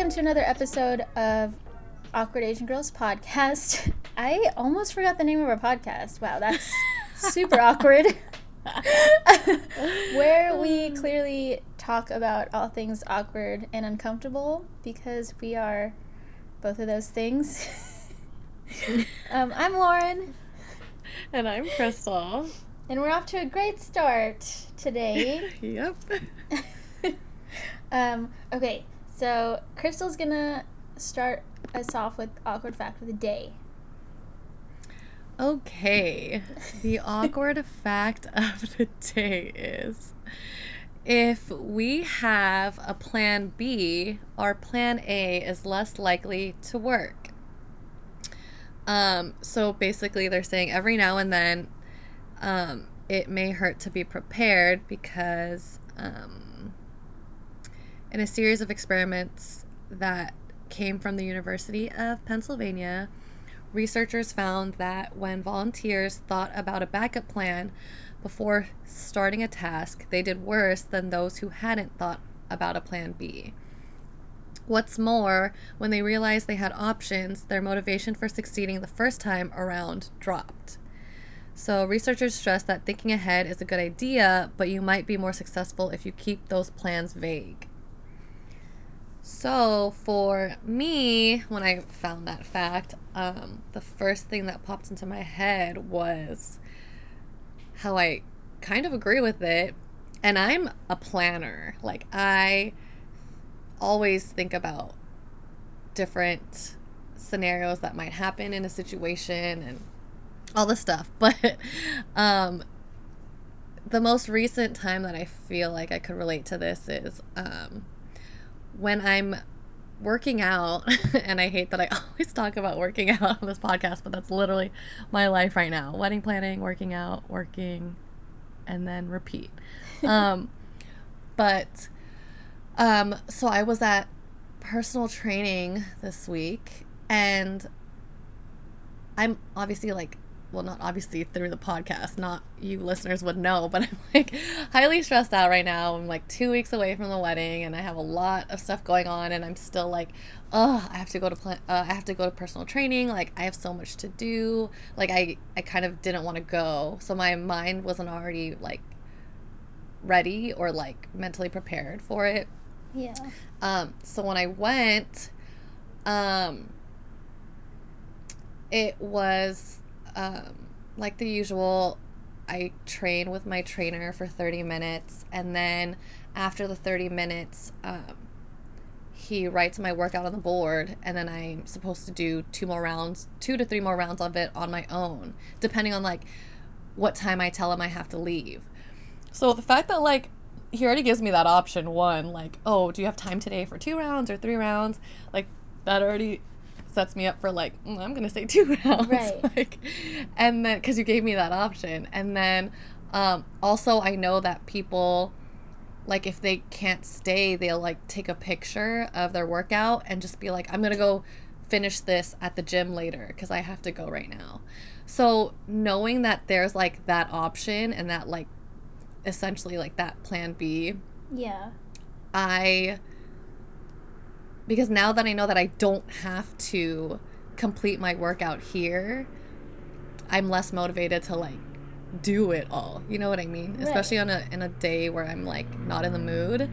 welcome to another episode of Awkward Asian Girls podcast. I almost forgot the name of our podcast. Wow, that's super awkward. Where we clearly talk about all things awkward and uncomfortable because we are both of those things. um, I'm Lauren. And I'm Crystal. And we're off to a great start today. yep. um, okay, so Crystal's gonna start us off with awkward fact of the day. Okay. The awkward fact of the day is if we have a plan B, our plan A is less likely to work. Um, so basically, they're saying every now and then um, it may hurt to be prepared because um, in a series of experiments that came from the University of Pennsylvania, researchers found that when volunteers thought about a backup plan before starting a task, they did worse than those who hadn't thought about a plan B. What's more, when they realized they had options, their motivation for succeeding the first time around dropped. So, researchers stress that thinking ahead is a good idea, but you might be more successful if you keep those plans vague. So, for me, when I found that fact, um, the first thing that popped into my head was how I kind of agree with it. And I'm a planner. Like, I always think about different scenarios that might happen in a situation and all this stuff. But um, the most recent time that I feel like I could relate to this is um, when I'm working out, and I hate that I always talk about working out on this podcast, but that's literally my life right now wedding planning, working out, working, and then repeat. Um, but um, so I was at personal training this week, and I'm obviously like well, not obviously through the podcast, not you listeners would know, but I'm like highly stressed out right now. I'm like two weeks away from the wedding, and I have a lot of stuff going on, and I'm still like, oh, I have to go to plan, uh, I have to go to personal training. Like I have so much to do. Like I, I kind of didn't want to go, so my mind wasn't already like ready or like mentally prepared for it. Yeah. Um. So when I went, um, it was um, like the usual, I train with my trainer for 30 minutes. And then after the 30 minutes, um, he writes my workout on the board. And then I'm supposed to do two more rounds, two to three more rounds of it on my own, depending on like what time I tell him I have to leave. So the fact that like he already gives me that option one, like, oh, do you have time today for two rounds or three rounds? Like that already sets me up for like mm, I'm gonna say two rounds, right? like, and then because you gave me that option, and then um, also I know that people like if they can't stay, they'll like take a picture of their workout and just be like, I'm gonna go finish this at the gym later because I have to go right now. So knowing that there's like that option and that like essentially like that plan B. Yeah. I because now that I know that I don't have to complete my workout here, I'm less motivated to like do it all. You know what I mean? Right. Especially on a in a day where I'm like not in the mood.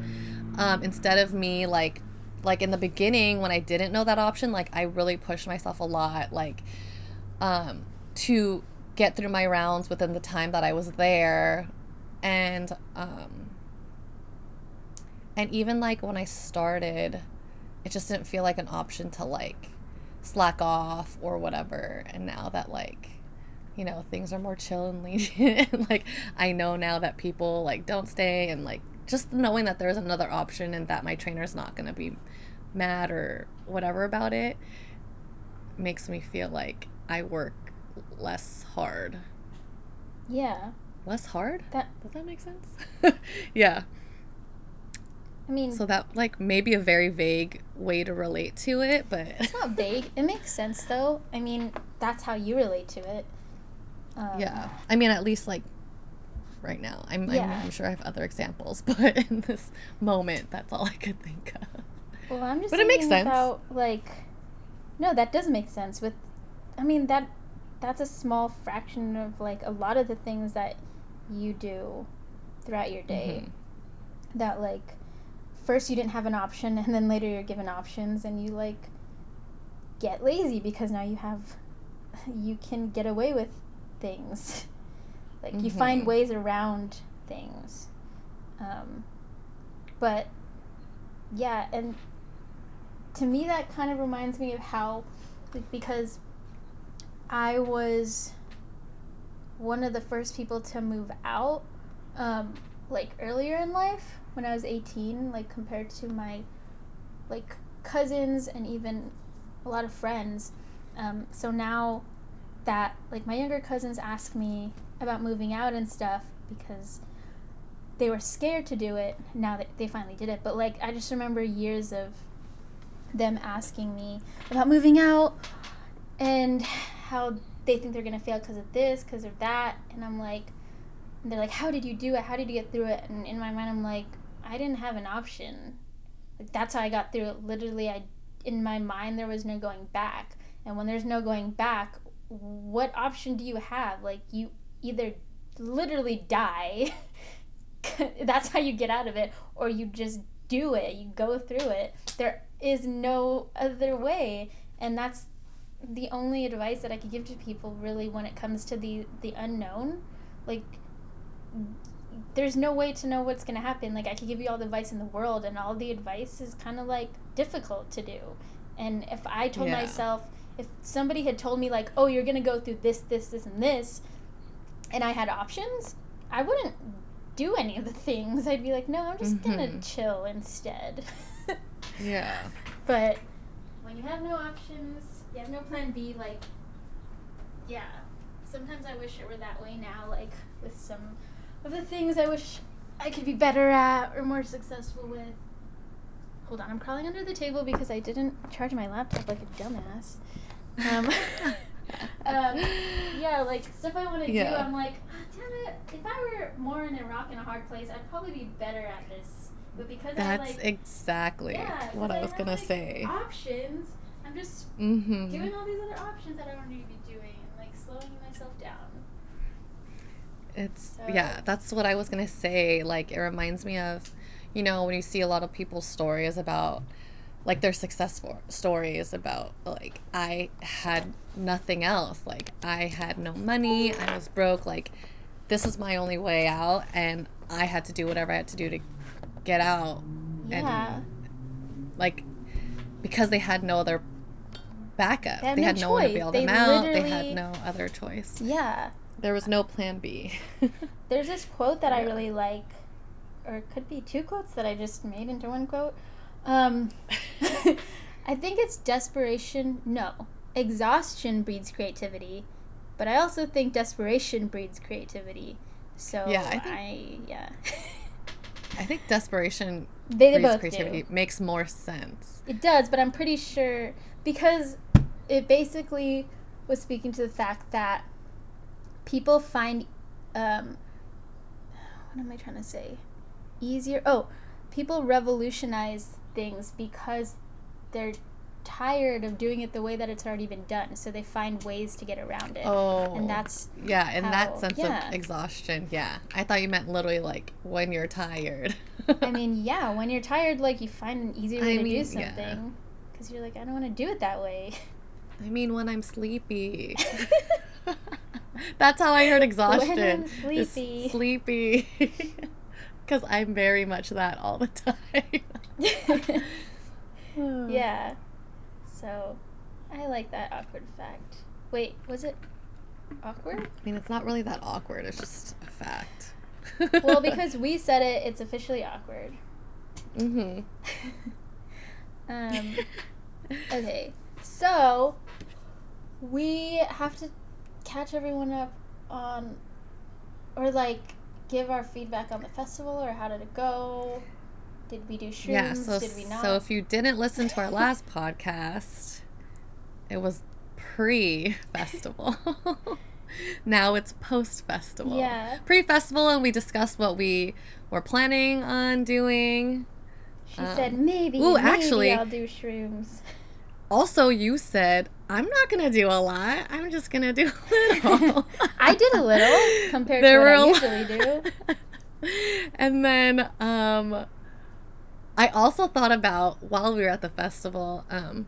Um, instead of me like like in the beginning when I didn't know that option, like I really pushed myself a lot, like um, to get through my rounds within the time that I was there, and um, and even like when I started it just didn't feel like an option to like slack off or whatever. And now that like you know things are more chill and lenient, like I know now that people like don't stay and like just knowing that there's another option and that my trainer's not gonna be mad or whatever about it makes me feel like I work less hard. Yeah. Less hard? That does that make sense? yeah. I mean, so that like maybe a very vague way to relate to it, but it's not vague. It makes sense though. I mean, that's how you relate to it. Um, yeah, I mean, at least like right now. I'm, yeah. I'm, I'm sure I have other examples, but in this moment, that's all I could think of. Well, I'm just But it makes sense. about like no, that does make sense with I mean that that's a small fraction of like a lot of the things that you do throughout your day Mhm. that like first you didn't have an option and then later you're given options and you like get lazy because now you have you can get away with things like you find Mhm. ways around things um, but yeah and to me that kind of reminds me of how like, because i was one of the first people to move out um, like earlier in life when i was 18 like compared to my like cousins and even a lot of friends. Um, so now that like my younger cousins ask me about moving out and stuff because they were scared to do it now that they finally did it. But like i just remember years of them asking me about moving out and how they think they're gonna fail because of this because of that. And i'm like and they're like how did you do it? How did you get through it? And in my mind i'm like i didn't have an option. Like that's how i got through it. Literally i in my mind there was no going back. And when there's no going back what option do you have? Like you either literally die that's how you get out of it or you just do it. You go through it. There is no other way. And that's the only advice that i could give to people really when it comes to the the unknown. Like there's no way to know what's going to happen like i could give you all the advice in the world and all the advice is kind of like difficult to do and if i told Yeah. myself if somebody had told me like oh you're going to go through this this this and this and i had options i wouldn't do any of the things i'd be like no i'm just going Mhm. to chill instead Yeah. but when you have no options, you have no plan B, like, yeah. Sometimes I wish it were that way now, like, with some of the things I wish I could be better at or more successful with. Hold on, I'm crawling under the table because I didn't charge my laptop like a dumbass. Um, um, yeah, like, stuff I want to do, I'm like, "Ah, damn it, if I were more in a rock and a hard place, I'd probably be better at this. But because I, That's like, exactly yeah, what I was gonna like, say. Options. I'm just Mm-hmm. doing all these other options that I don't need to be doing and like slowing myself down. It's So- yeah, that's what I was gonna say. Like it reminds me of, you know, when you see a lot of people's stories about like their successful stories about like I had nothing else. Like I had no money, I was broke, like this is my only way out and I had to do whatever I had to do to get out. Yeah. And like because they had no other backup. They had They no had no one to bail They them out. They had no other choice. yeah. There was no plan B. There's this quote that I really like, or it could be two quotes that I just made into one quote. Um, I think it's desperation. No, exhaustion breeds creativity, but I also think desperation breeds creativity. So Yeah, I think- I yeah. I think desperation they, they breeds both creativity do. makes more sense. It does, but I'm pretty sure because it basically was speaking to the fact that people find um what am I trying to say? Easier. Oh, people revolutionize things because they're tired of doing it the way that it's already been done. So they find ways to get around it. Oh, And that's yeah, in how- that sense yeah. of exhaustion. Yeah, I thought you meant literally like when you're tired. I mean, yeah, when you're tired like you find an easier way I to mean, do yeah. something cuz you're like I don't want to do it that way. I mean, when I'm sleepy. That's how I heard exhaustion. I'm is sleepy. sleepy. Because I'm very much that all the time. Yeah. So, I like that awkward fact. Wait, was it awkward? I mean, it's not really that awkward. It's just a fact. well, because we said it, it's officially awkward. Mm hmm Um, okay. So, we have to catch everyone up on, or like, give our feedback on the festival, or how did it go? Did we do shrooms? Yeah, so, did we not? so if you didn't listen to our last podcast, it was pre festival. now it's post festival. Yeah. Pre festival, and we discussed what we were planning on doing. She um, said maybe. Ooh, maybe actually, I'll do shrooms. Also, you said I'm not gonna do a lot. I'm just gonna do a little. I did a little compared there to what I usually do. and then um, I also thought about while we were at the festival, um,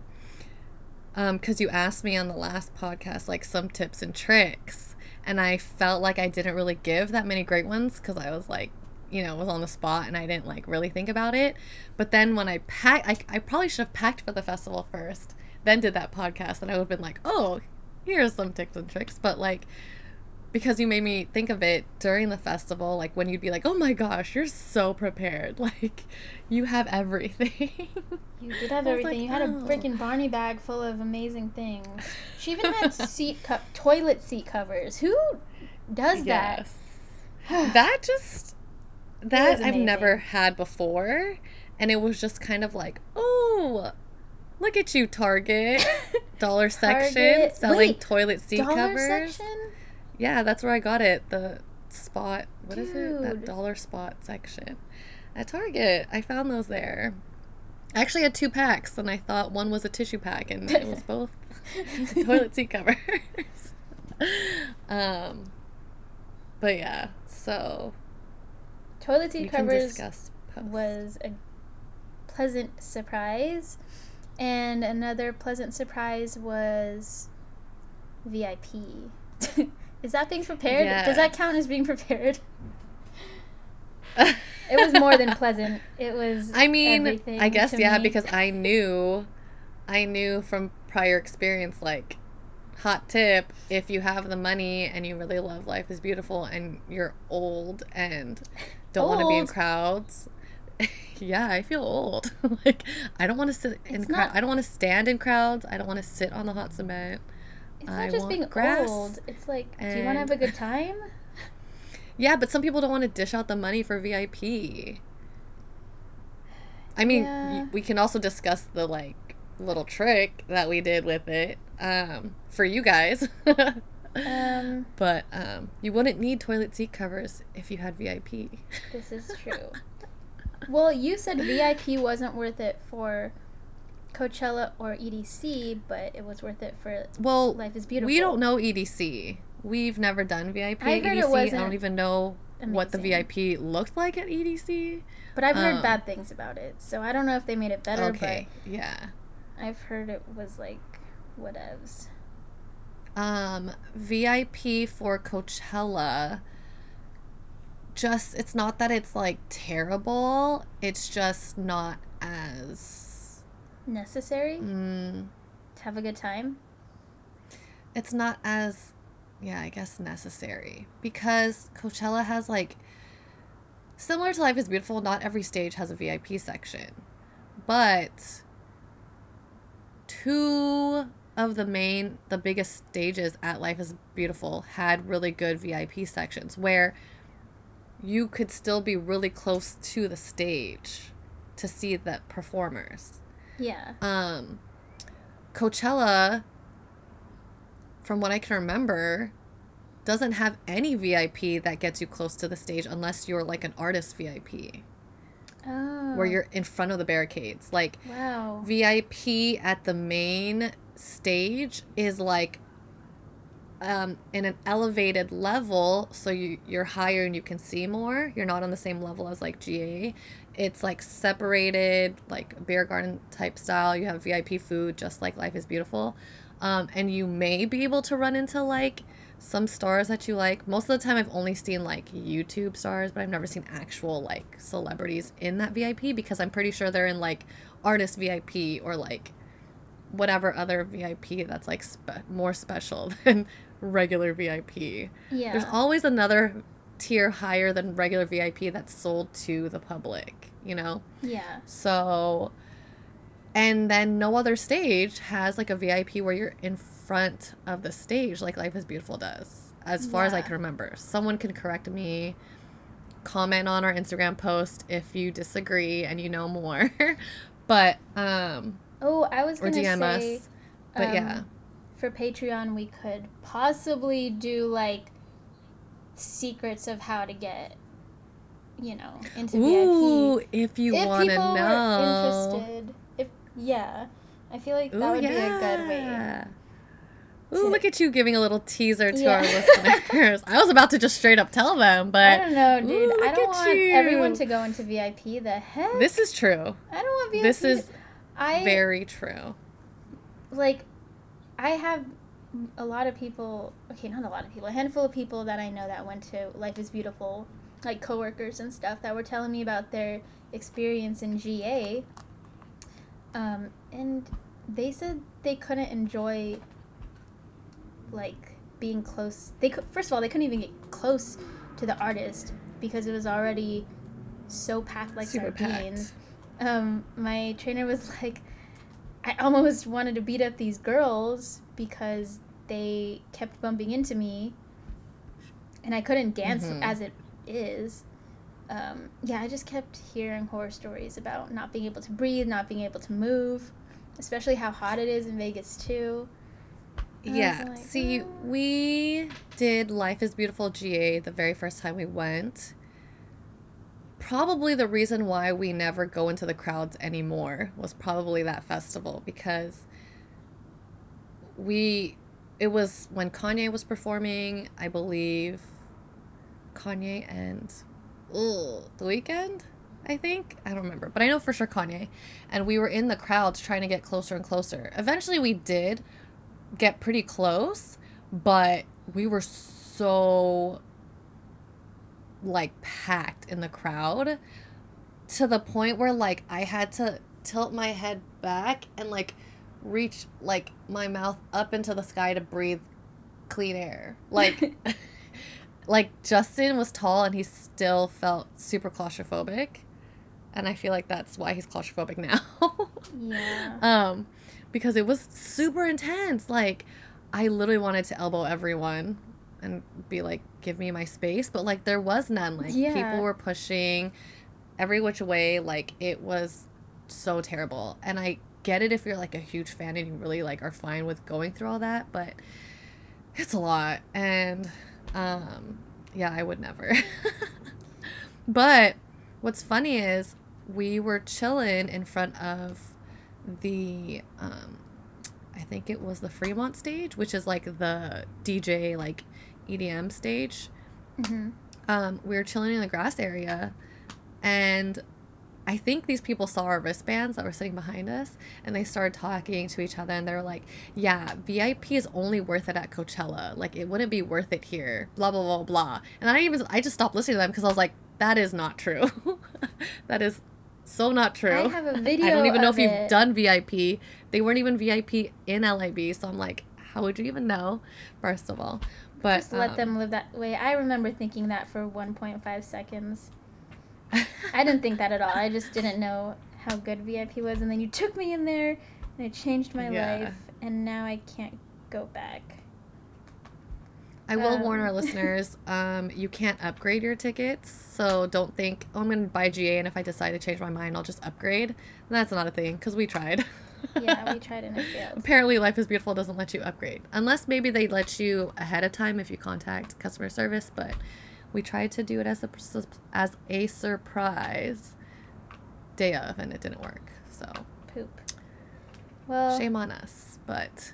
um, because you asked me on the last podcast like some tips and tricks, and I felt like I didn't really give that many great ones because I was like, you know, was on the spot and I didn't like really think about it. But then when I packed, I, I probably should have packed for the festival first, then did that podcast, and I would have been like, oh, here's some tips and tricks. But like, because you made me think of it during the festival, like when you'd be like, oh my gosh, you're so prepared. Like, you have everything. You did have everything. Like, you had oh. a freaking Barney bag full of amazing things. She even had seat cup, toilet seat covers. Who does yes. that? that just that I've never had before, and it was just kind of like, oh, look at you, Target, dollar section selling Wait, toilet seat covers. Section? Yeah, that's where I got it. The spot. What Dude. is it? That dollar spot section at Target. I found those there. I actually had two packs, and I thought one was a tissue pack, and it was both toilet seat covers. um, but yeah, so toilet seat covers was a pleasant surprise, and another pleasant surprise was VIP. Is that being prepared? Yes. Does that count as being prepared? it was more than pleasant. It was. I mean, I guess yeah, me. because I knew, I knew from prior experience, like, hot tip: if you have the money and you really love Life is Beautiful and you're old and don't want to be in crowds. yeah, I feel old. like I don't want to sit in crowds. I don't want to stand in crowds. I don't want to sit on the hot cement. It's not I just being grass old. It's like, do you want to have a good time? yeah, but some people don't want to dish out the money for VIP. I mean, yeah. we can also discuss the like little trick that we did with it um, for you guys. Um, but um, you wouldn't need toilet seat covers if you had VIP. This is true. well, you said VIP wasn't worth it for Coachella or EDC, but it was worth it for well, Life is Beautiful. We don't know EDC. We've never done VIP I heard EDC. It wasn't I don't even know amazing. what the VIP looked like at EDC. But I've heard um, bad things about it, so I don't know if they made it better. Okay, yeah. I've heard it was like whatevs. Um, VIP for Coachella. Just it's not that it's like terrible. It's just not as necessary mm. to have a good time? It's not as, yeah, I guess necessary because Coachella has like similar to Life is Beautiful. Not every stage has a VIP section, but two of the main, the biggest stages at Life is Beautiful had really good VIP sections where you could still be really close to the stage to see the performers. Yeah. Um, Coachella, from what I can remember, doesn't have any VIP that gets you close to the stage unless you're like an artist VIP. Oh. Where you're in front of the barricades. Like wow. VIP at the main stage is like um, in an elevated level, so you you're higher and you can see more. You're not on the same level as like GA. It's like separated, like beer garden type style. You have VIP food, just like Life is Beautiful, um, and you may be able to run into like some stars that you like. Most of the time, I've only seen like YouTube stars, but I've never seen actual like celebrities in that VIP because I'm pretty sure they're in like artist VIP or like whatever other VIP that's like spe- more special than regular VIP. Yeah. There's always another tier higher than regular VIP that's sold to the public, you know? Yeah. So and then no other stage has like a VIP where you're in front of the stage like Life is Beautiful does. As far yeah. as I can remember. Someone can correct me. Comment on our Instagram post if you disagree and you know more. but um Oh, I was gonna DM say, us. But um, yeah for Patreon, we could possibly do like secrets of how to get you know, into Ooh, VIP. if you if want to know. were interested, yeah, I feel like that Ooh, would yeah. be a good way. Ooh, to- look at you giving a little teaser to Yeah. our listeners. I was about to just straight up tell them, but I don't know, dude. Ooh, I don't want everyone to go into VIP. The heck? this is true. I don't want VIP. This is I very true. like I have a lot of people okay, not a lot of people, a handful of people that I know that went to Life is Beautiful, like coworkers and stuff that were telling me about their experience in GA. Um, and they said they couldn't enjoy like being close. They could first of all, they couldn't even get close to the artist because it was already so packed like Super sardines. Um, my trainer was like, I almost wanted to beat up these girls because they kept bumping into me, and I couldn't dance Mhm. as it is. Um, yeah, I just kept hearing horror stories about not being able to breathe, not being able to move, especially how hot it is in Vegas too. And Yeah. like, See, "Oh." we did Life is Beautiful GA the very first time we went. Probably the reason why we never go into the crowds anymore was probably that festival because we it was when Kanye was performing, I believe Kanye and ugh, the Weeknd, I think. I don't remember, but I know for sure Kanye. And we were in the crowds trying to get closer and closer. Eventually we did get pretty close, but we were so like packed in the crowd to the point where like I had to tilt my head back and like reach like my mouth up into the sky to breathe clean air. Like like Justin was tall and he still felt super claustrophobic. And I feel like that's why he's claustrophobic now. yeah. um because it was super intense like i literally wanted to elbow everyone and be like give me my space but like there was none like Yeah. people were pushing every which way like it was so terrible and i get it if you're like a huge fan and you really like are fine with going through all that but it's a lot and um yeah i would never but what's funny is we were chilling in front of the um I think it was the Fremont stage, which is like the DJ like EDM stage. hmm Um we were chilling in the grass area and I think these people saw our wristbands that were sitting behind us and they started talking to each other and they were like, Yeah, VIP is only worth it at Coachella. Like it wouldn't be worth it here. Blah blah blah blah. And I even I just stopped listening to them because I was like, that is not true. that is so not true. I have a video. I don't even know if you've done VIP. They weren't even VIP in LIB, so I'm like, how would you even know? First of all, but Just let um, them live that way. I remember thinking that for 1.5 seconds. I didn't think that at all. I just didn't know how good VIP was, and then you took me in there, and it changed my Yeah. life, and now I can't go back. I will warn Um, our listeners, um, you can't upgrade your tickets, so don't think, oh, I'm going to buy GA, and if I decide to change my mind, I'll just upgrade. That's not a thing, because we tried. Yeah, we tried and it failed. Apparently, Life is Beautiful doesn't let you upgrade, unless maybe they let you ahead of time if you contact customer service. But we tried to do it as a as a surprise day of, and it didn't work. So Poop. Well, shame on us, but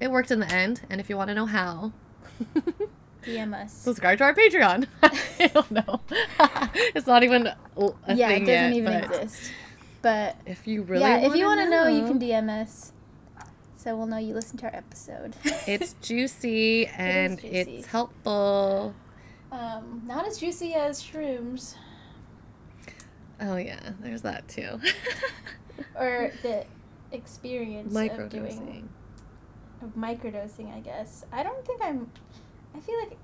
it worked in the end. And if you want to know how, DM us. subscribe to our Patreon. I don't know. it's not even a yeah, thing it doesn't yet, even but exist. But If you really yeah, if you want to know, you can DM us, so we'll know you listened to our episode. It's juicy and juicy. it's helpful. Um, not as juicy as shrooms Oh yeah, there's that too. or the experience of Microdosing. doing of microdosing. I guess I don't think I'm. I feel like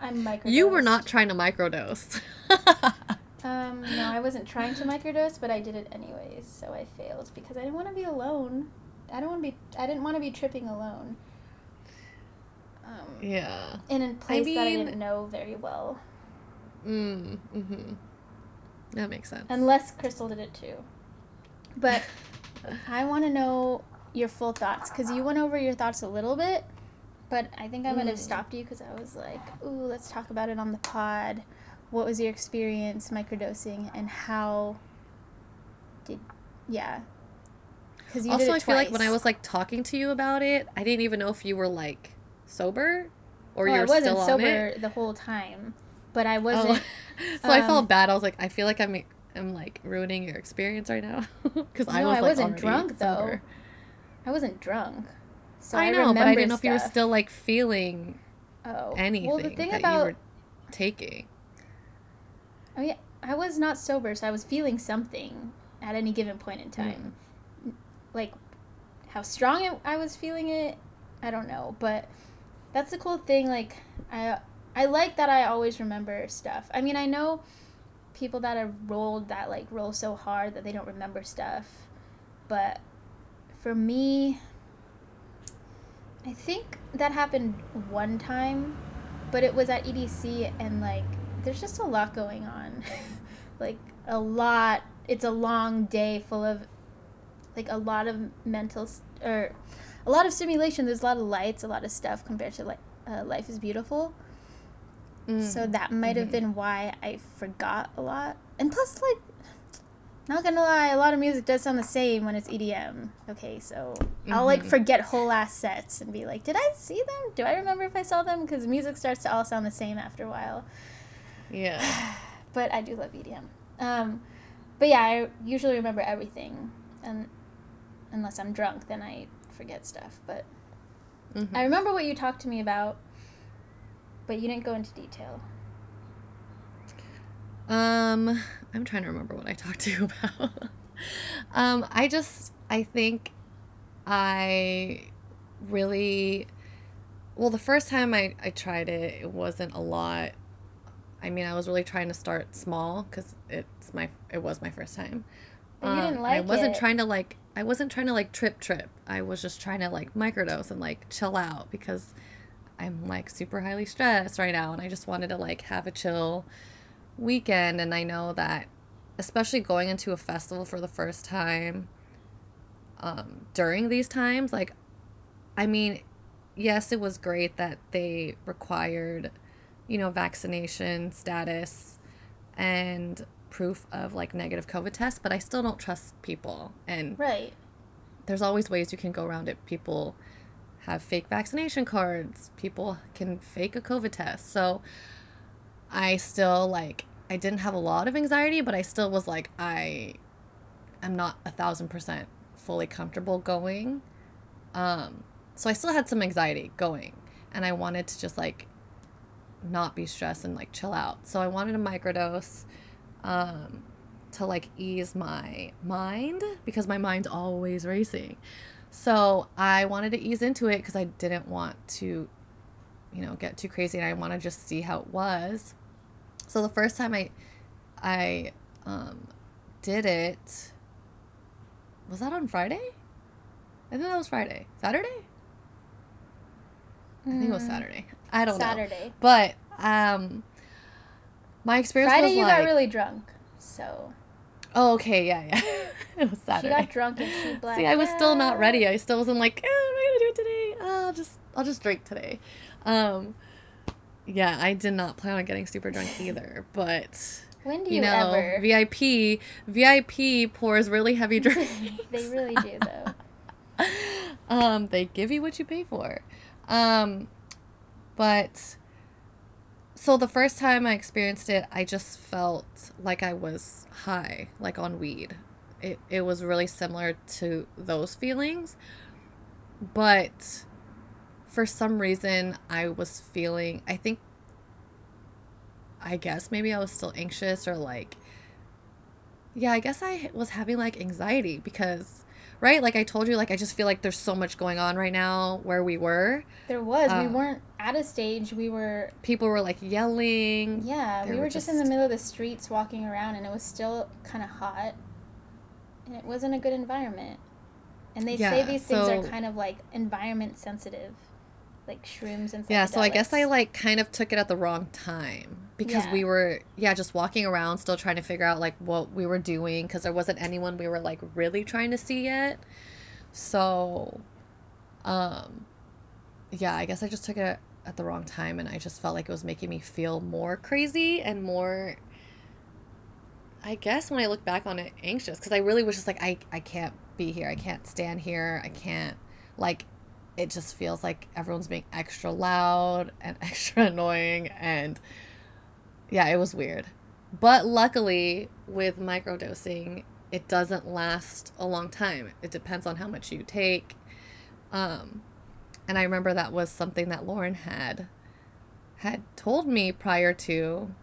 I'm microdosed. You were not trying to microdose. Um, no, I wasn't trying to microdose, but I did it anyways, so I failed because I didn't want to be alone. I don't want to be. I didn't want to be tripping alone. Um, yeah. in a place that I didn't know very well, Mm. Mm-hmm. That makes sense. unless Crystal did it too. But I want to know your full thoughts because you went over your thoughts a little bit, but I think I might have Mm. stopped you because I was like, "Ooh, let's talk about it on the pod." what was your experience microdosing and how did yeah because also i feel like when i was like talking to you about it i didn't even know if you were like sober or well, you were I wasn't sober the whole time but i wasn't oh. so um, i felt um, bad i was like i feel like i'm i'm like ruining your experience right now because no, I was I wasn't drunk sober. though I wasn't drunk so I know I but I didn't know if you were still like feeling oh anything well, the thing that about, you were taking I mean, I was not sober, so I was feeling something at any given point in time. Mm. Like how strong it, I was feeling it, I don't know, but that's the cool thing. Like I, I like that I always remember stuff. I mean, I know people that have rolled that like roll so hard that they don't remember stuff, but for me, I think that happened one time, but it was at EDC and like there's just a lot going on. like a lot. It's a long day full of like a lot of mental st- or a lot of stimulation. There's a lot of lights, a lot of stuff compared to like uh, Life is Beautiful. Mm. So that might have mm-hmm. been why I forgot a lot. And plus, like, not gonna lie, a lot of music does sound the same when it's EDM. Okay, so mm-hmm. I'll like mm-hmm. forget whole ass sets and be like, did I see them? Do I remember if I saw them? Because music starts to all sound the same after a while. Yeah. but I do love EDM. Um, but yeah, I usually remember everything, and unless I'm drunk, then I forget stuff. But mm-hmm. I remember what you talked to me about, but you didn't go into detail. Um, I'm trying to remember what I talked to you about. um, I just I think I really well the first time I, I tried it it wasn't a lot I mean, I was really trying to start small because it's my it was my first time. But you didn't um, like I wasn't it. trying to like I wasn't trying to like trip trip. I was just trying to like microdose and like chill out because I'm like super highly stressed right now and I just wanted to like have a chill weekend and I know that especially going into a festival for the first time um, during these times like I mean yes it was great that they required you know, vaccination status and proof of like negative COVID tests, but I still don't trust people. And right. there's always ways you can go around it. People have fake vaccination cards, people can fake a COVID test. So I still like, I didn't have a lot of anxiety, but I still was like, I am not a thousand percent fully comfortable going. Um, so I still had some anxiety going, and I wanted to just like not be stressed and like chill out. So I wanted a microdose um, to like ease my mind because my mind's always racing. So I wanted to ease into it because I didn't want to, you know, get too crazy and I want to just see how it was. So the first time I, I um, did it, was that on Friday? I think that was Friday. Saturday? I think it was mm. Saturday. I don't Saturday. know. Saturday. But um my experience Friday was you like, got really drunk. So Oh, okay, yeah, yeah. it was Saturday. She got drunk and she blacked See, I was still not ready. I still wasn't like, eh, am I gonna do it today? I'll just I'll just drink today. Um yeah, I did not plan on getting super drunk either, but when do you, you know, ever? VIP VIP pours really heavy drinks. they really do though. um, they give you what you pay for. Um, but so the first time I experienced it, I just felt like I was high, like on weed. It it was really similar to those feelings. But for some reason I was feeling I think I guess maybe I was still anxious or like yeah, I guess I was having like anxiety because right? Like I told you, like I just feel like there's so much going on right now where we were. There was. we um, weren't at a stage. We were. People were like yelling. Yeah, we were, were just, just in the middle of the streets walking around, and it was still kind of hot, and it wasn't a good environment. And they yeah, say these things so, are kind of like environment sensitive, like shrooms and. Yeah, so I guess I like kind of took it at the wrong time because yeah. we were yeah just walking around still trying to figure out like what we were doing because there wasn't anyone we were like really trying to see yet so um yeah i guess i just took it at the wrong time and I just felt like it was making me feel more crazy and more I guess when I look back on it anxious cuz I really was just like I I can't be here. I can't stand here. I can't like it just feels like everyone's being extra loud and extra annoying and yeah, it was weird. But luckily with microdosing, it doesn't last a long time. It depends on how much you take. Um and I remember that was something that Lauren had had told me prior to.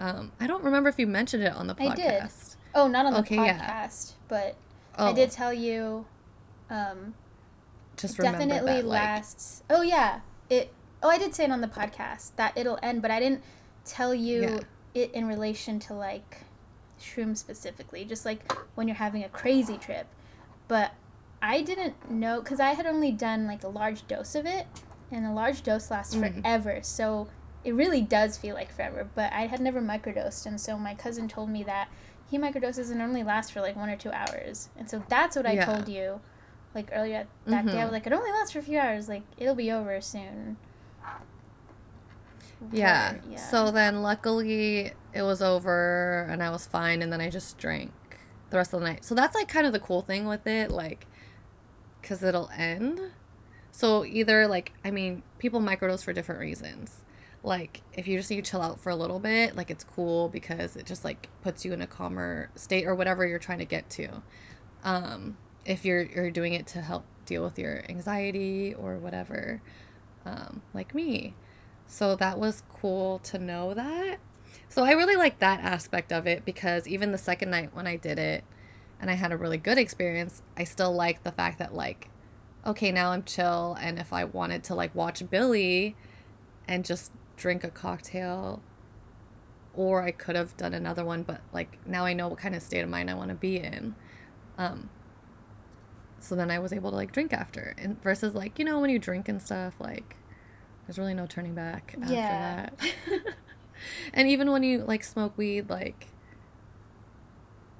Um, I don't remember if you mentioned it on the podcast. I did. Oh, not on the okay, podcast, yeah. but oh. I did tell you. Um, Just definitely that, lasts. Like, oh yeah, it. Oh, I did say it on the podcast that it'll end, but I didn't tell you yeah. it in relation to like shroom specifically. Just like when you're having a crazy trip, but I didn't know because I had only done like a large dose of it, and a large dose lasts mm. forever. So it really does feel like forever. But I had never microdosed, and so my cousin told me that he microdoses and only lasts for like one or two hours. And so that's what I yeah. told you, like earlier that mm-hmm. day. I mm-hmm. was like, it only lasts for a few hours. Like it'll be over soon. Yeah. yeah. So then, luckily, it was over, and I was fine, and then I just drank the rest of the night. So that's like kind of the cool thing with it, like because it'll end. So either like I mean, people microdose for different reasons. Like if you just need to chill out for a little bit, like it's cool because it just like puts you in a calmer state or whatever you're trying to get to. Um, if you're you're doing it to help deal with your anxiety or whatever, um, like me. So that was cool to know that. So I really like that aspect of it because even the second night when I did it, and I had a really good experience, I still like the fact that like okay, now I'm chill and if I wanted to like watch Billy and just drink a cocktail or I could have done another one, but like now I know what kind of state of mind I want to be in. Um so then I was able to like drink after and versus like, you know, when you drink and stuff, like there's really no turning back after yeah. that. and even when you like smoke weed, like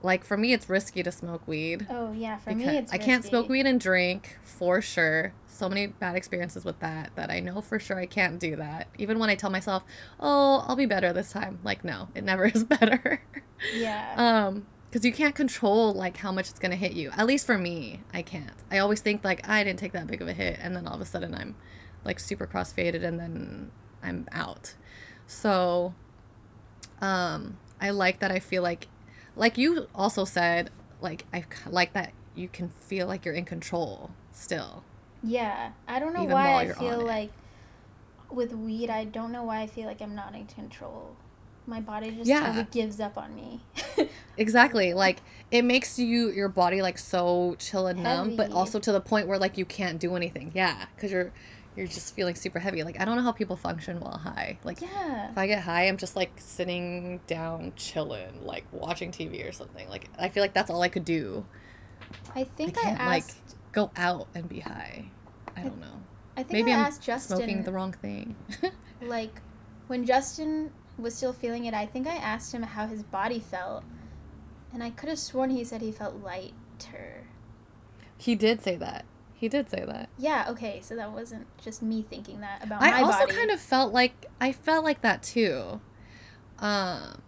like for me, it's risky to smoke weed. Oh yeah, for me it's. I can't smoke weed and drink for sure. So many bad experiences with that that I know for sure I can't do that. Even when I tell myself, "Oh, I'll be better this time," like no, it never is better. Yeah. um, because you can't control like how much it's gonna hit you. At least for me, I can't. I always think like I didn't take that big of a hit, and then all of a sudden I'm like super crossfaded, and then I'm out. So, um, I like that. I feel like like you also said, like I like that you can feel like you're in control still. Yeah, I don't know why I feel like with weed. I don't know why I feel like I'm not in control. My body just yeah. totally gives up on me. exactly. Like it makes you your body like so chill and Heavy. numb, but also to the point where like you can't do anything. Yeah, because you're you're just feeling super heavy. Like I don't know how people function while high. Like yeah. if I get high, I'm just like sitting down, chilling, like watching TV or something. Like I feel like that's all I could do. I think I, can't, I asked, like go out and be high. I don't know. I think Maybe I asked I'm Justin smoking the wrong thing. like when Justin was still feeling it, I think I asked him how his body felt, and I could have sworn he said he felt lighter. He did say that. He did say that. Yeah, okay, so that wasn't just me thinking that about my. I also body. kind of felt like I felt like that too. Um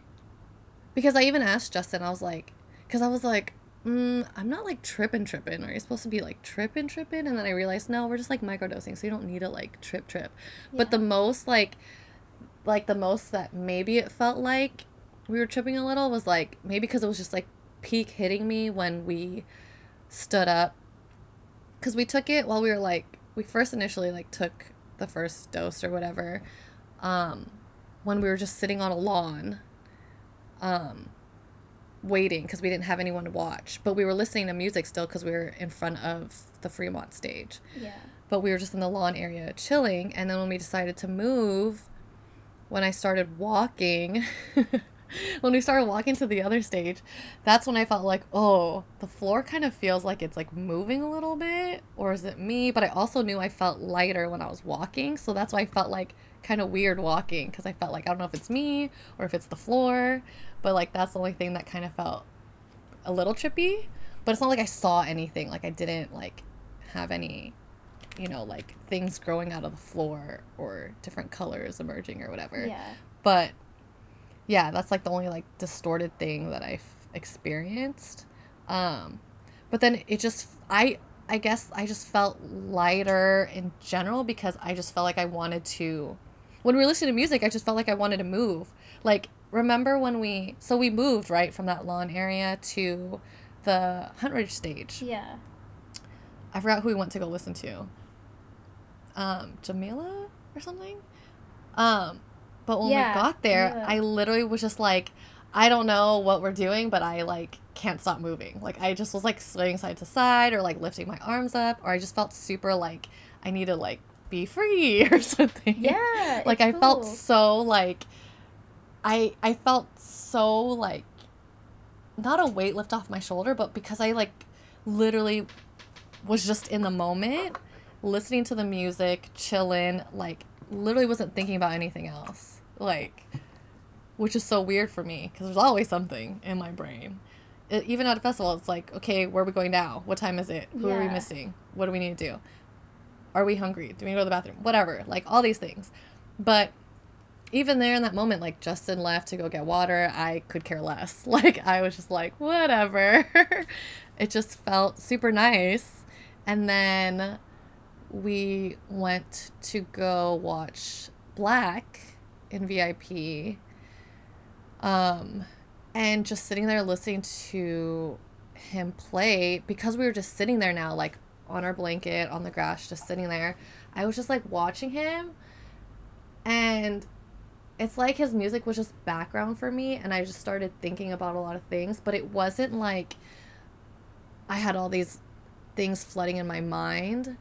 because I even asked Justin, I was like cuz I was like, mm, I'm not like tripping tripping. Are you supposed to be like tripping tripping? And then I realized no, we're just like microdosing, so you don't need to like trip trip. Yeah. But the most like like the most that maybe it felt like we were tripping a little was like maybe because it was just like peak hitting me when we stood up because we took it while we were like we first initially like took the first dose or whatever um when we were just sitting on a lawn um waiting because we didn't have anyone to watch. But we were listening to music still because we were in front of the fremont stage. Yeah. But we were just in the lawn area chilling and then when we decided to move when i started walking when we started walking to the other stage, that's when I felt like, oh, the floor kind of feels like it's like moving a little bit, or is it me? But I also knew I felt lighter when I was walking, so that's why I felt like kind of weird walking because I felt like I don't know if it's me or if it's the floor, but like that's the only thing that kind of felt a little trippy. But it's not like I saw anything, like I didn't like have any you know, like things growing out of the floor or different colors emerging or whatever. Yeah. But yeah, that's like the only like distorted thing that I've experienced. Um, but then it just I I guess I just felt lighter in general because I just felt like I wanted to. When we were listening to music, I just felt like I wanted to move. Like remember when we so we moved right from that lawn area to the Huntridge stage. Yeah. I forgot who we went to go listen to. Um, Jamila or something. Um, but when Yeah, we got there, Jamila. I literally was just like, I don't know what we're doing, but I like can't stop moving. Like I just was like swaying side to side or like lifting my arms up, or I just felt super like I need to like be free or something. Yeah. like I felt so like I I felt so like not a weight lift off my shoulder, but because I like literally was just in the moment, listening to the music, chilling, like literally wasn't thinking about anything else. Like which is so weird for me because there's always something in my brain. It, even at a festival, it's like, okay, where are we going now? What time is it? Who are we missing? What do we need to do? Are we hungry? Do we need to go to the bathroom? Whatever, like all these things. But even there in that moment, like Justin left to go get water, I could care less. Like I was just like, whatever. it just felt super nice. And then we went to go watch Black in VIP. Um and just sitting there listening to him play because we were just sitting there now like on our blanket on the grass just sitting there. I was just like watching him and it's like his music was just background for me and I just started thinking about a lot of things, but it wasn't like I had all these things flooding in my mind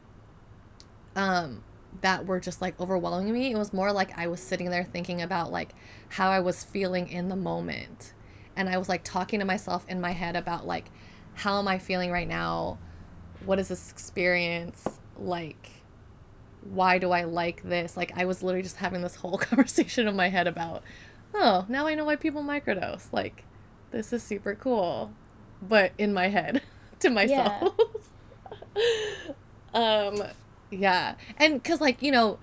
um that were just like overwhelming me. It was more like I was sitting there thinking about like how I was feeling in the moment. And I was like talking to myself in my head about like how am I feeling right now? What is this experience like? why do I like this? Like I was literally just having this whole conversation in my head about, oh, now I know why people microdose. Like, this is super cool. But in my head to myself. um yeah. And cuz like, you know,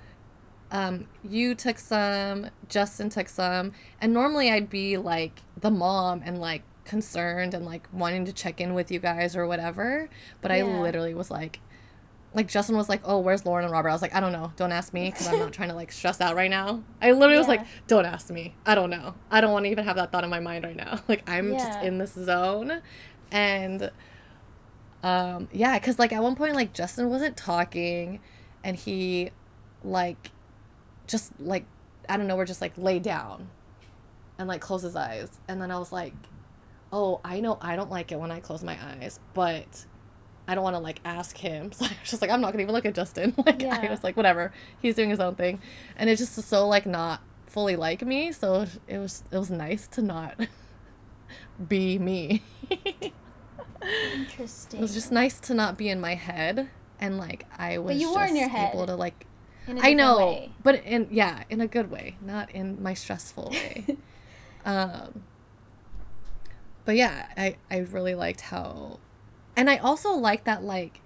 um you took some, Justin took some, and normally I'd be like the mom and like concerned and like wanting to check in with you guys or whatever, but I literally was like like Justin was like, "Oh, where's Lauren and Robert?" I was like, "I don't know. Don't ask me because I'm not trying to like stress out right now." I literally was like, "Don't ask me. I don't know. I don't want to even have that thought in my mind right now. Like I'm just in this zone." And um yeah, cuz like at one point like Justin wasn't talking and he like just like I don't know, we're just like lay down and like close his eyes. And then I was like, "Oh, I know I don't like it when I close my eyes, but I don't want to like ask him. So I was just like, I'm not gonna even look at Justin. Like I was like, whatever. He's doing his own thing, and it's just so like not fully like me. So it was it was nice to not be me. It was just nice to not be in my head, and like I was. you were in just your head. Able to like. I know, way. but in yeah, in a good way, not in my stressful way. um. But yeah, I I really liked how, and I also like that like.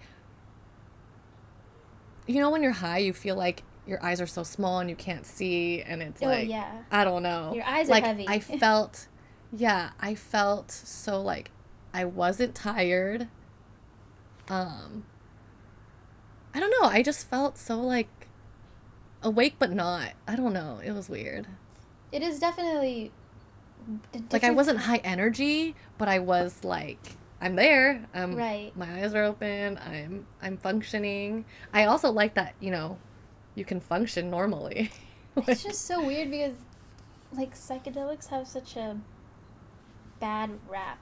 You know, when you're high, you feel like your eyes are so small and you can't see, and it's Oh like yeah. I don't know. Your eyes are like heavy. I felt, yeah, I felt so like I wasn't tired. Um. I don't know. I just felt so like awake, but not. I don't know. It was weird. It is definitely. Like I wasn't high energy, but I was like I'm there. Um, Right. My eyes are open. I'm I'm functioning. I also like that you know, you can function normally. It's just so weird because, like, psychedelics have such a bad rap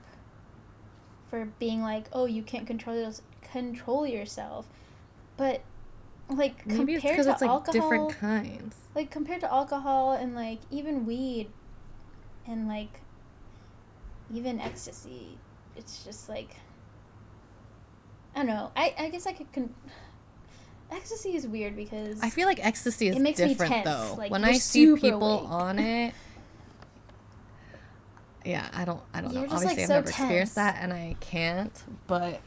for being like, oh, you can't control your, control yourself, but like Maybe compared because to it's like alcohol, different kinds. like compared to alcohol and like even weed, and like even ecstasy, it's just like I don't know. I I guess I could con- ecstasy is weird because I feel like ecstasy is It makes me different tense, though. like, when I see people awake. on it, yeah, I don't, I don't You're know. just, Obviously, like, I've so never experienced that, and I can't. But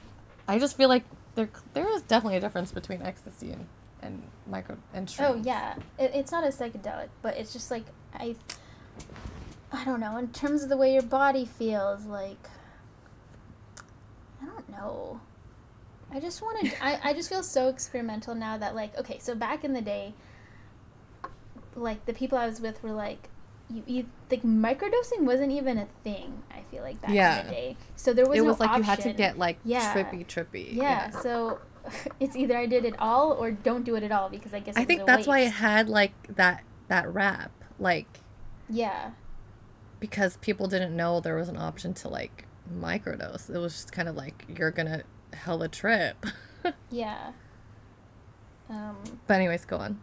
I just feel like there there is definitely a difference between ecstasy and, and micro and shrooms. Oh yeah, it, it's not a psychedelic, but it's just like I, I don't know. In terms of the way your body feels, like I don't know. I just want to. I I just feel so experimental now that like okay, so back in the day, like the people I was with were like. You, you like microdosing wasn't even a thing. I feel like back Yeah. in the day, so there was it no was like you had to get like Yeah. trippy trippy. Yeah, so it's either I did it all or don't do it at all because I guess it I think that's why it had like that that rap like Yeah, because people didn't know there was an option to like microdose. It was just kind of like you're gonna hell a trip. yeah. Um, but anyways, go on.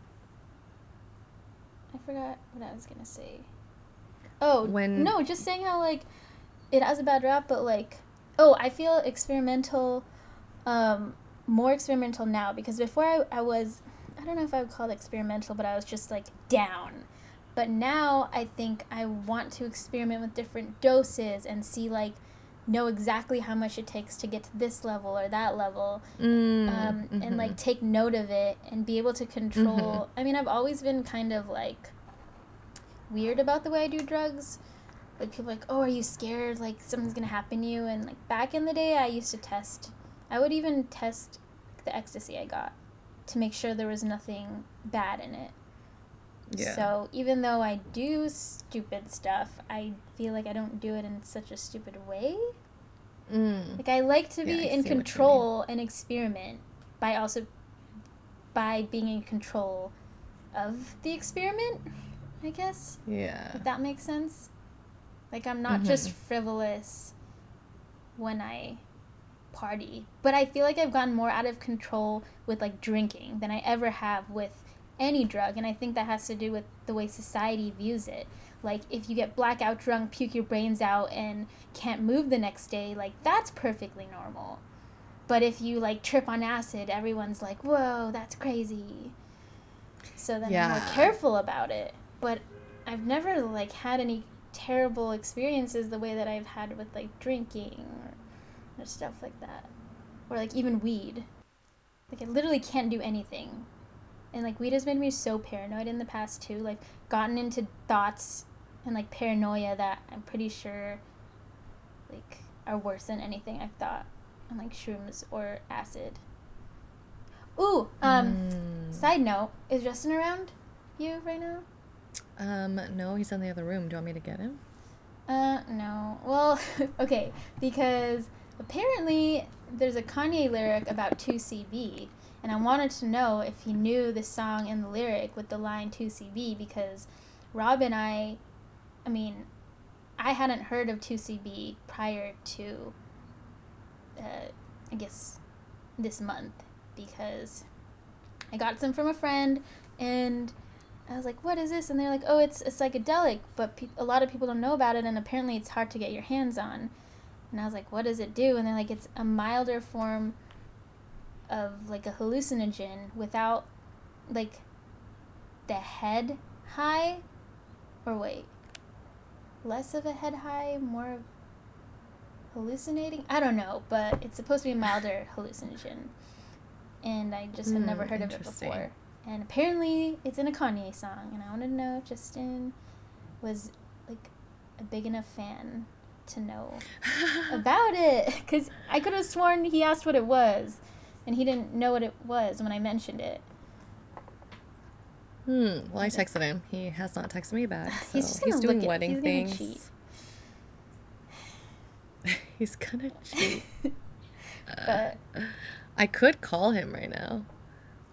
I forgot what I was gonna say. Oh, When- no, just saying how like it has a bad rap, but like, oh, I feel experimental, um, more experimental now because before I, I was, I don't know if I would call it experimental, but I was just like down. But now I think I want to experiment with different doses and see like know exactly how much it takes to get to this level or that level Mm, um, and mhm. like take note of it and be able to control. Mhm. I mean, I've always been kind of like weird about the way I do drugs. Like people are like, oh, are you scared? Like something's gonna happen to you? And like back in the day, I used to test. I would even test the ecstasy I got to make sure there was nothing bad in it. yeah. So even though I do stupid stuff, I feel like I don't do it in such a stupid way. Mm. Like I like to be I in see what you mean. control and experiment by also by being in control of the experiment, I guess. Yeah. If that makes sense. Like I'm not Mhm. just frivolous when I party, but I feel like I've gotten more out of control with like drinking than I ever have with any drug, and I think that has to do with the way society views it. Like if you get blackout drunk, puke your brains out and can't move the next day, like that's perfectly normal. But if you like trip on acid, everyone's like, "Whoa, that's crazy." So then I'm Yeah. more careful about it. But I've never like had any terrible experiences the way that I've had with like drinking or, or stuff like that, or like even weed. Like I literally can't do anything, and like weed has made me so paranoid in the past too. Like gotten into thoughts and like paranoia that I'm pretty sure like are worse than anything I've thought on like shrooms or acid. Ooh, um, Mm. side note, is Justin around you right now? Um, no, he's in the other room. Do you want me to get him? Uh, no. Well, okay, because apparently there's a Kanye lyric about 2CB, and I wanted to know if he knew the song and the lyric with the line 2CB because Rob and I, I mean, I hadn't heard of 2CB prior to, uh, I guess, this month because I got some from a friend and I was like, what is this? And they're like, oh, it's a psychedelic, but pe- a lot of people don't know about it, and apparently it's hard to get your hands on. And I was like, what does it do? And they're like, it's a milder form of like a hallucinogen without like the head high. Or wait, less of a head high, more of hallucinating? I don't know, but it's supposed to be a milder hallucinogen. And I just had never Hmm, heard of it before. And apparently it's in a Kanye song, and I wanted to know if Justin was like a big enough fan to know about it. Because I could have sworn he asked what it was, and he didn't know what it was when I mentioned it. Hmm. Well, I texted him. He has not texted me back. So He's just he's gonna doing at- wedding he's gonna things. cheat. he's gonna cheat. But I could call him right now,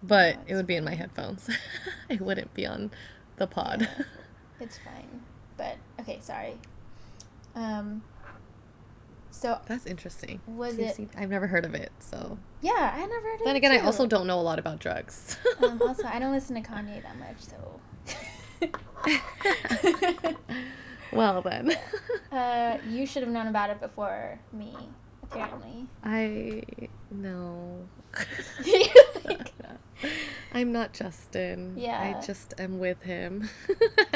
but it would be in my headphones. it wouldn't be on the pod. it's fine. But okay, sorry. Um. So That's interesting. Was it- I've never heard of it. So yeah, I never heard of then it again, I also don't know a lot about drugs. um, also, I don't listen to Kanye that much, so. well then, uh, you should have known about it before me, apparently. I no. Like, I'm not Justin. Yeah. I just am with him.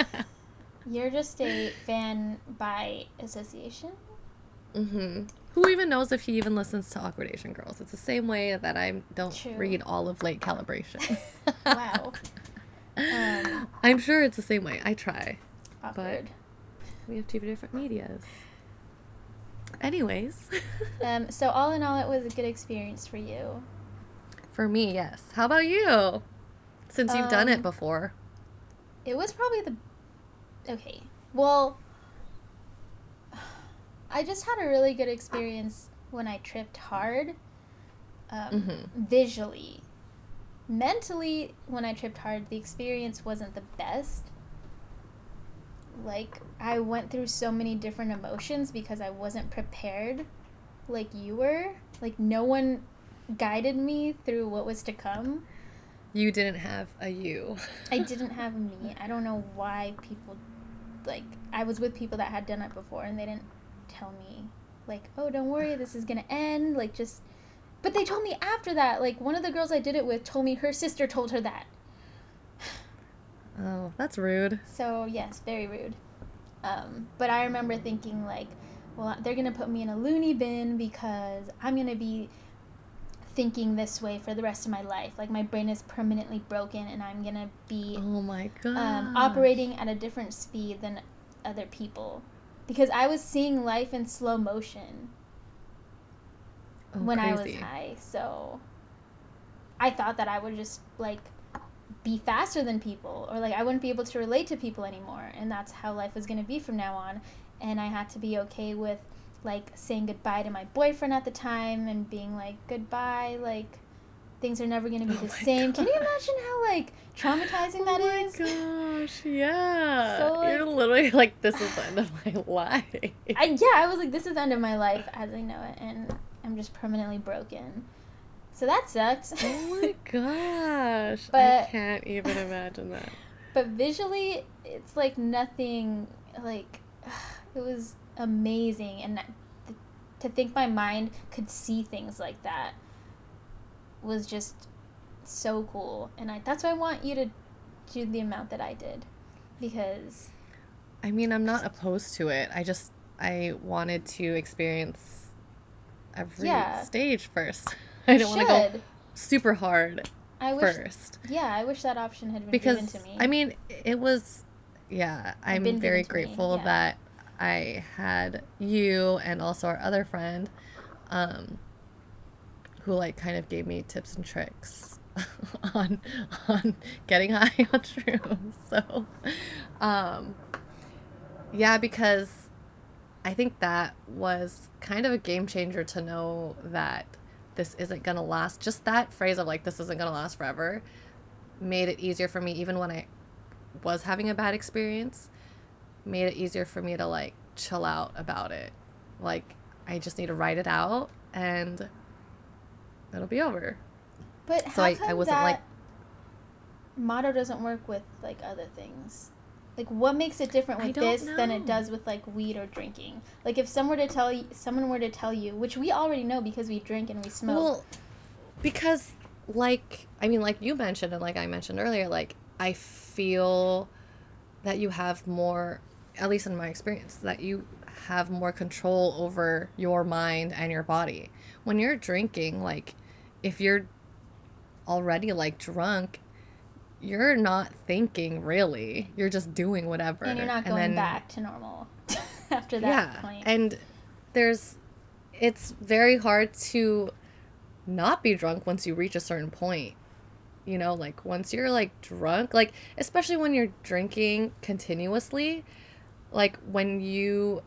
You're just a fan by association. hmm who even knows if he even listens to Awkward Asian Girls? It's the same way that I don't True. read all of Late Calibration. wow. Um, I'm sure it's the same way. I try. awkward. We have two different medias. Anyways, Um, so all in all, it was a good experience for you. For me, yes. How about you? Since you've done it Um, before. It was probably the okay. Well, I just had a really good experience when I tripped hard. Um, Mhm. Visually, mentally, when I tripped hard, the experience wasn't the best. Like I went through so many different emotions because I wasn't prepared, like you were. Like no one guided me through what was to come. You didn't have a you. I didn't have me. I don't know why people like I was with people that had done it before and they didn't tell me like, "Oh, don't worry, this is going to end." Like just But they told me after that. Like one of the girls I did it with told me her sister told her that. Oh, that's rude. So, yes, very rude. Um, but I remember thinking like, well, they're going to put me in a loony bin because I'm going to be thinking this way for the rest of my life. Like my brain is permanently broken and I'm to be Oh my god. um, operating at a different speed than other people because I was seeing life in slow motion Oh, when I was high. So I thought that I would just like be faster than people or like I wouldn't be able to relate to people anymore and that's how life was to be from now on and I had to be okay with like saying goodbye to my boyfriend at the time and being like goodbye like things are never going to be Oh the same. Can you imagine how like traumatizing oh that oh is? my gosh, yeah. So, like, You're literally like, this is the end of my life. I yeah, I was like, this is the end of my life as I know it, and I'm just permanently broken. So that sucks. oh my gosh. I can't even imagine that. but visually, it's like nothing. Like it was amazing, and th- to think my mind could see things like that was just so cool. And I that's why I want you to do the amount that I did, because I mean, I'm not opposed to it. I just I wanted to experience every Yeah. stage first. I don't want to go super hard I wish. first Yeah, I wish that option had been because given to me. I mean, it was yeah, I'm very me, grateful yeah. that I had you and also our other friend um who like kind of gave me tips and tricks on on getting high on shrooms. So um yeah, because I think that was kind of a game changer to know that this isn't going to last. Just that phrase of like, this isn't going to last forever made it easier for me, even when I was having a bad experience, made it easier for me to like chill out about it. Like, I just need to write it out and it'll be over. But how So I- I wasn't, that like- motto doesn't work with like other things? Like what makes it different with this than it does with like weed or drinking? Like if someone were to tell you, someone were to tell you, which we already know because we drink and we smoke. Well, because like I mean, like you mentioned and like I mentioned earlier, like I feel that you have more, at least in my experience, that you have more control over your mind and your body. When you're drinking, like if you're already like drunk, you're not thinking really. You're just doing whatever. and you're not going then- back to normal after that yeah point. and there's it's very hard to not be drunk once you reach a certain point you know like once you're like drunk like especially when you're drinking continuously like when you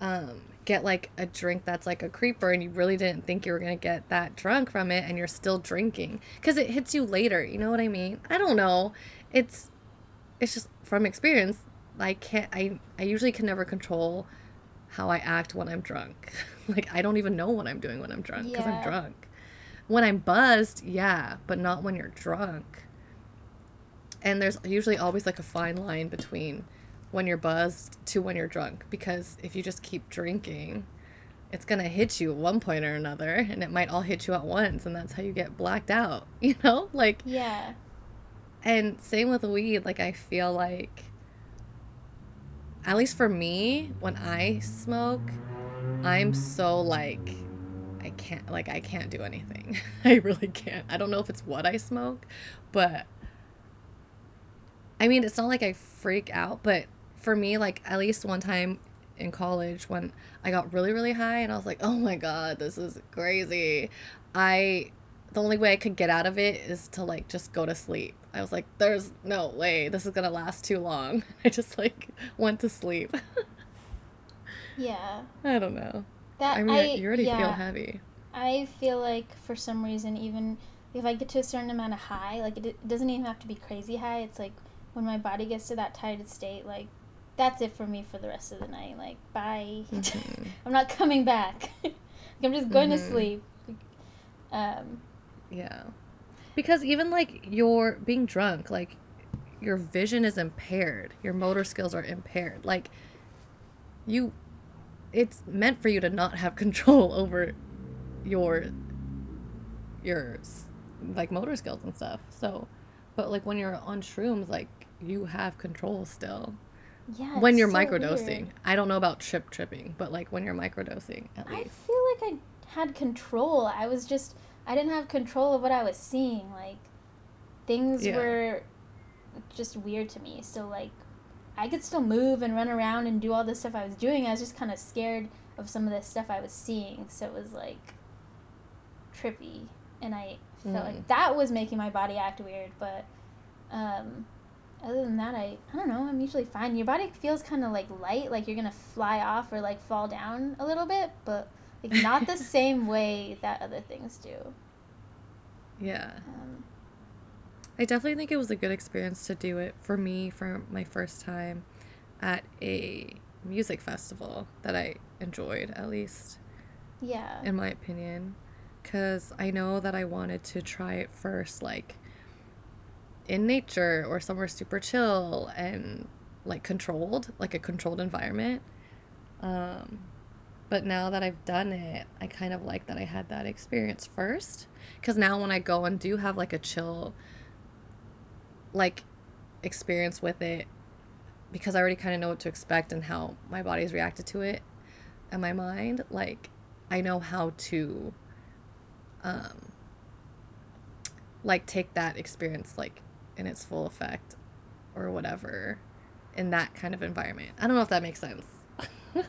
um get like a drink that's like a creeper and you really didn't think you were going to get that drunk from it and you're still drinking cuz it hits you later you know what i mean? I don't know. It's it's just from experience i can't i i usually can never control how i act when i'm drunk. Like i don't even know what i'm doing when i'm drunk because Yeah. i'm drunk. When i'm buzzed yeah but not when you're drunk. And there's usually always like a fine line between when you're buzzed to when you're drunk because if you just keep drinking it's going to hit you at one point or another and it might all hit you at once and that's how you get blacked out you know like yeah. and same with weed like i feel like at least for me when i smoke I'm so like I can't like I can't do anything. I really can't. I don't know if it's what I smoke, but I mean, it's not like I freak out, but for me like at least one time in college when I got really really high and I was like, "Oh my god, this is crazy." I the only way I could get out of it is to like just go to sleep. I was like, "There's no way this is gonna last too long." I just like went to sleep. yeah. I don't know. That I mean, I, you already yeah, feel heavy. I feel like for some reason, even if I get to a certain amount of high, like it, it doesn't even have to be crazy high. It's like when my body gets to that tired state, like that's it for me for the rest of the night. Like bye, Mhm. I'm not coming back. I'm just going Mhm. to sleep. Um, Yeah. Because even like you're being drunk, like your vision is impaired, your motor skills are impaired. Like you it's meant for you to not have control over your your like motor skills and stuff. So but like when you're on shrooms like you have control still. Yeah. when you're so microdosing. weird. I don't know about trip tripping, but like when you're microdosing at I least. feel like I had control. I was just I didn't have control of what I was seeing. Like things Yeah. were just weird to me. So like I could still move and run around and do all the stuff I was doing. I was just kind of scared of some of the stuff I was seeing. So it was like trippy and I felt Mm. like that was making my body act weird, but um other than that, I I don't know. I'm usually fine. Your body feels kind of like light, like you're gonna fly off or like fall down a little bit, but like not the same way that other things do. Yeah. Um, I definitely think it was a good experience to do it for me for my first time at a music festival that I enjoyed, at least yeah, in my opinion. Because I know that I wanted to try it first, like in nature or somewhere super chill and like controlled, like a controlled environment. Um, but now that I've done it, I kind of like that I had that experience first. Because now when I go and do have like a chill, like experience with it, because I already kind of know what to expect and how my body's reacted to it and my mind, like I know how to um like take that experience like in its full effect or whatever in that kind of environment. I don't know if that makes sense.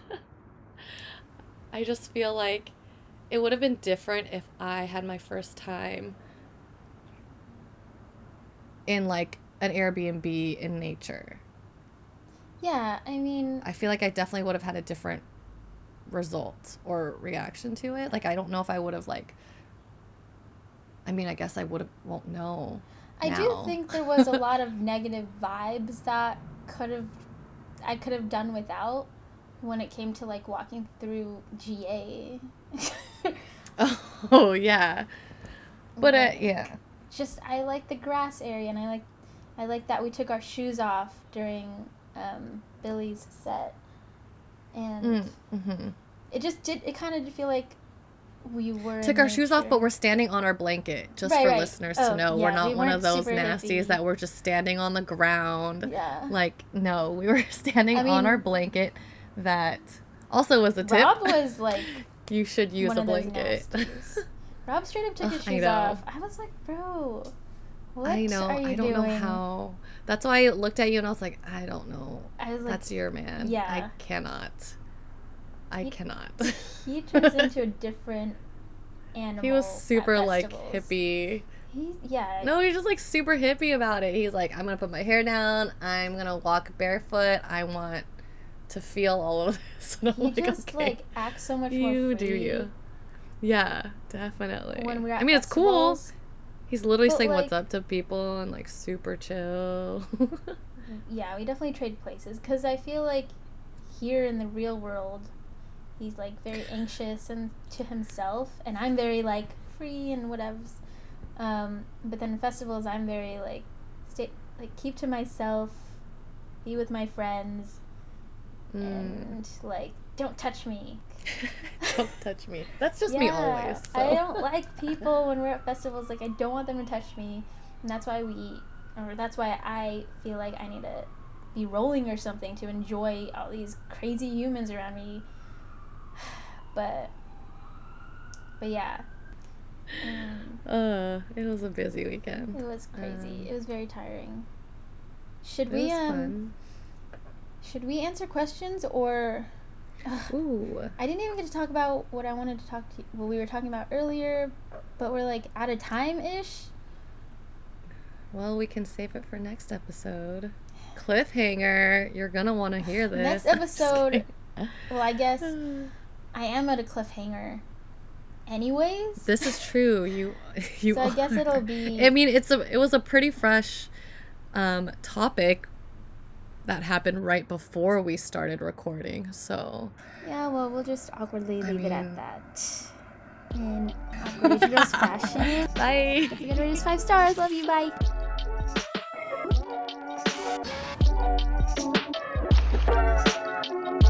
I just feel like it would have been different if I had my first time in like an Airbnb in nature. yeah. I mean, I feel like I definitely would have had a different result or reaction to it. Like I don't know if I would have like I mean, I guess I would have won't know. I now. do think there was a lot of negative vibes that could have I could have done without when it came to like walking through GA. Oh, yeah. But uh, yeah. just I like the grass area and I like I like that we took our shoes off during um, Billy's set. And Mm, hmm it just did it kind of did feel like we were Took our shoes off, but we're standing on our blanket. Just Right, for right. listeners Oh, to know, we're not we one of those nasties hippie. that were just standing on the ground. Yeah. Like, no, we were standing I on our blanket that also was a tip. Rob was like you should use a blanket. Rob straight up took his I shoes know. off. I was like, bro, what I know. are you I don't doing? know how. That's why I looked at you and I was like, I don't know. I was like, That's your man. yeah. I cannot. I He- cannot. he turns into a different animal. he was super like festivals. hippie. He, yeah. No, he's just like super hippie about it. He's like, I'm gonna put my hair down. I'm gonna walk barefoot. I want to feel all of this. And I'm he like, just okay, like acts so much more you free. do you. Yeah, definitely. When we're at I mean, it's cool. He's literally But, saying what's up to people and like super chill. Yeah, we definitely trade places because I feel like here in the real world, he's like very anxious and to himself, and I'm very like free and whatever. Um, but then festivals, I'm very like stay like keep to myself, be with my friends, Mm. and like don't touch me. don't touch me. That's just me Yeah, always. I don't like people when we're at festivals. Like I don't want them to touch me, and that's why we, or that's why I feel like I need to be rolling or something to enjoy all these crazy humans around me. But but yeah. Um, Uh, it was a busy weekend. it was crazy. Um, it was very tiring. Should we um fun. should we answer questions or Ooh. I didn't even get to talk about what I wanted to talk to you, what we were talking about earlier, but we're like out of time ish. Well, we can save it for next episode. Cliffhanger. You're gonna want to hear this. Next episode. Well, I guess I am at a cliffhanger. Anyways, this is true. You, you. so I guess are. it'll be. I mean, it's a. It was a pretty fresh, um, topic. That happened right before we started recording, so. Yeah, well, we'll just awkwardly leave I mean... it at that. In awkward fashion. Bye. Don't to us five stars. Love you. Bye. Thank you.